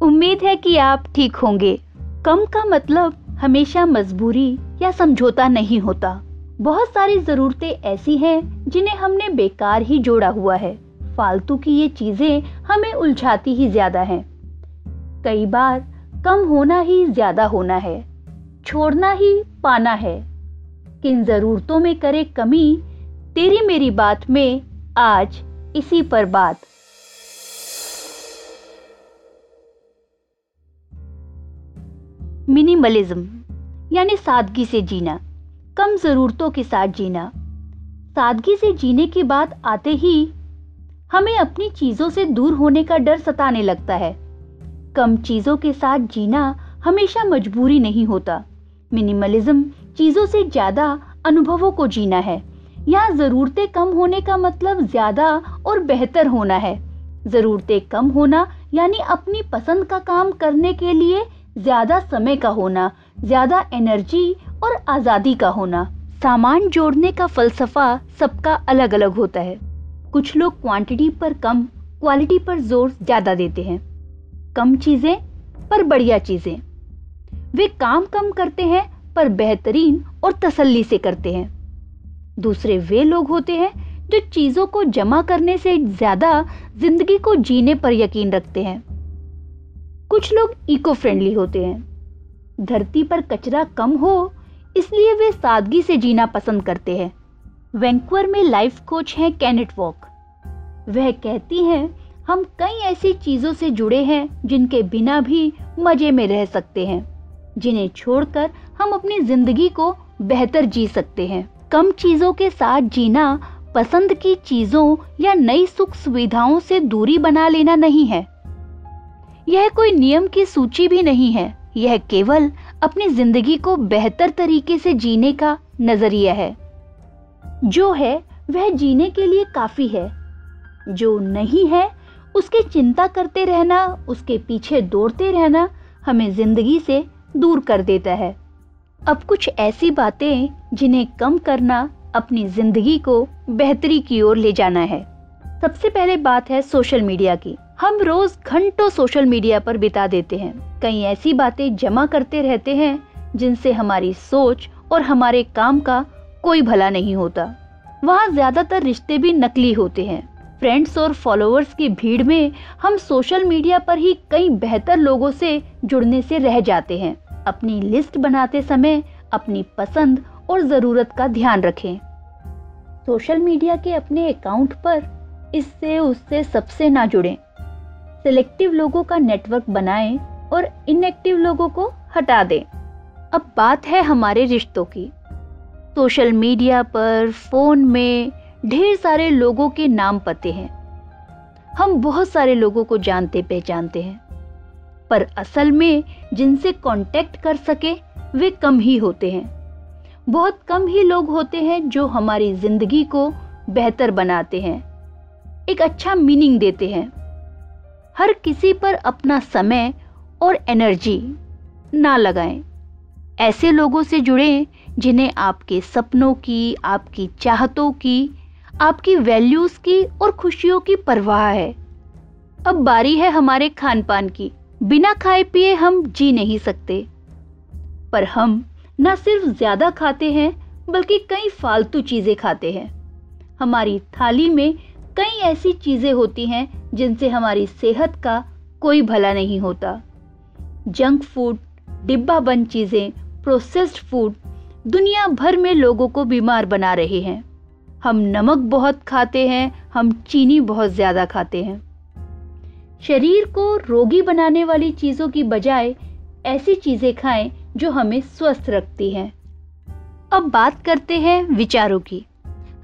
उम्मीद है कि आप ठीक होंगे। कम का मतलब हमेशा मजबूरी या समझौता नहीं होता। बहुत सारी जरूरतें ऐसी हैं जिन्हें हमने बेकार ही जोड़ा हुआ है। फालतू की ये चीज़ें हमें उलझाती ही ज़्यादा हैं। कई बार कम होना ही ज़्यादा होना है। छोड़ना ही पाना है। किन जरूरतों में करे कमी, तेरी मेरी बात में आज इसी पर बात। मिनिमलिज्म, यानी सादगी से जीना, कम ज़रूरतों के साथ जीना। सादगी से जीने की बात आते ही हमें अपनी चीज़ों से दूर होने का डर सताने लगता है। कम चीज़ों के साथ जीना हमेशा मजबूरी नहीं होता। मिनिमलिज्म चीज़ों से ज़्यादा अनुभवों को जीना है। यहाँ ज़रूरतें कम होने का मतलब ज़्यादा और बेहतर होना है। ज़रूरतें कम होना, यानी अपनी पसंद का काम करने के लिए ज़्यादा समय का होना, ज़्यादा एनर्जी और आज़ादी का होना। सामान जोड़ने का फलसफा सबका अलग अलग होता है। कुछ लोग क्वांटिटी पर कम क्वालिटी पर ज़ोर ज़्यादा देते हैं। कम चीज़ें पर बढ़िया चीज़ें। वे काम कम करते हैं, पर बेहतरीन और तसल्ली से करते हैं। दूसरे वे लोग होते हैं, जो चीज़ों को जमा करने से ज़्यादा ज़िंदगी को जीने पर यकीन रखते हैं। कुछ लोग इको फ्रेंडली होते हैं। धरती पर कचरा कम हो, इसलिए वे सादगी से जीना पसंद करते हैं। वैंकवर में लाइफ कोच हैं कैनेट वॉक वह कहती हैं, हम कई ऐसी चीज़ों से जुड़े हैं, जिनके बिना भी मज़े में रह सकते हैं, जिन्हें छोड़कर हम अपनी ज़िंदगी को बेहतर जी सकते हैं। कम चीज़ों के साथ जीना पसंद की चीज़ों या नई सुख सुविधाओं से दूरी बना लेना नहीं है। यह कोई नियम की सूची भी नहीं है। यह केवल अपनी ज़िंदगी को बेहतर तरीके से जीने का नज़रिया है। जो है, वह जीने के लिए काफ़ी है। जो नहीं है, उसकी चिंता करते रहना, उसके पीछे दौड़ते रहना हमें ज़िंदगी से दूर कर देता है। अब कुछ ऐसी बातें जिन्हें कम करना अपनी ज़िंदगी को बेहतरी की ओर ले जाना है। सबसे पहले बात है सोशल मीडिया की। हम रोज घंटों सोशल मीडिया पर बिता देते हैं। कई ऐसी बातें जमा करते रहते हैं, जिनसे हमारी सोच और हमारे काम का कोई भला नहीं होता। वहाँ ज़्यादातर रिश्ते भी नकली होते हैं। फ्रेंड्स और फॉलोअर्स की भीड़ में हम सोशल मीडिया पर ही कई बेहतर लोगों से जुड़ने से रह जाते हैं। अपनी लिस्ट बनाते समय अपनी पसंद और ज़रूरत का ध्यान रखें। सोशल मीडिया के अपने अकाउंट पर इससे उससे सबसे ना जुड़ें। सिलेक्टिव लोगों का नेटवर्क बनाएँ और इनएक्टिव लोगों को हटा दें। अब बात है हमारे रिश्तों की। सोशल मीडिया पर फ़ोन में ढेर सारे लोगों के नाम पते हैं। हम बहुत सारे लोगों को जानते पहचानते हैं। पर असल में जिनसे कांटेक्ट कर सके, वे कम ही होते हैं। बहुत कम ही लोग होते हैं जो हमारी ज़िंदगी को बेहतर बनाते हैं। एक अच्छा मीनिंग देते हैं। हर किसी पर अपना समय और एनर्जी ना लगाएँ। ऐसे लोगों से जुड़ें जिन्हें आपके सपनों की, आपकी चाहतों की, आपकी वैल्यूज़ की और खुशियों की परवाह है। अब बारी है हमारे खान पान की। बिना खाए पिए हम जी नहीं सकते। पर हम न सिर्फ़ ज़्यादा खाते हैं, बल्कि कई फालतू चीज़ें खाते हैं। हमारी थाली में कई ऐसी चीज़ें होती हैं जिनसे हमारी सेहत का कोई भला नहीं होता। जंक फ़ूड डिब्बा बंद चीज़ें, प्रोसेस्ड फ़ूड, दुनिया भर में लोगों को बीमार बना रहे हैं। हम नमक बहुत खाते हैं, हम चीनी बहुत ज़्यादा खाते हैं। शरीर को रोगी बनाने वाली चीज़ों की बजाय ऐसी चीज़ें खाएँ जो हमें स्वस्थ रखती हैं। अब बात करते हैं विचारों की।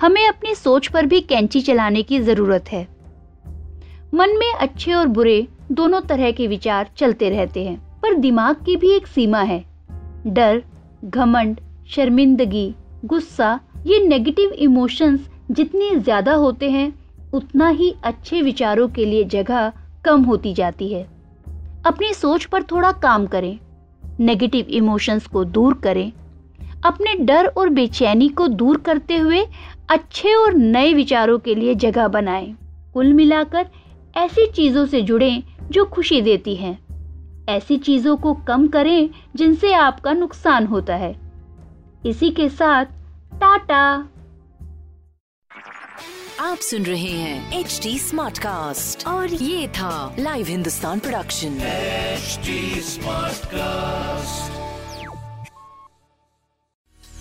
हमें अपनी सोच पर भी कैंची चलाने की ज़रूरत है। मन में अच्छे और बुरे दोनों तरह के विचार चलते रहते हैं, पर दिमाग की भी एक सीमा है। डर, घमंड, शर्मिंदगी, गुस्सा, ये नेगेटिव इमोशंस जितने ज़्यादा होते हैं, उतना ही अच्छे विचारों के लिए जगह कम होती जाती है। अपनी सोच पर थोड़ा काम करें नेगेटिव इमोशंस को दूर करें अपने डर और बेचैनी को दूर करते हुए अच्छे और नए विचारों के लिए जगह बनाएँ। कुल मिलाकर ऐसी चीज़ों से जुड़ें जो खुशी देती हैं। ऐसी चीज़ों को कम करें जिनसे आपका नुकसान होता है। इसी के साथ टाटा! आप सुन रहे हैं एच डी स्मार्ट कास्ट और ये था live Hindustan production smart cast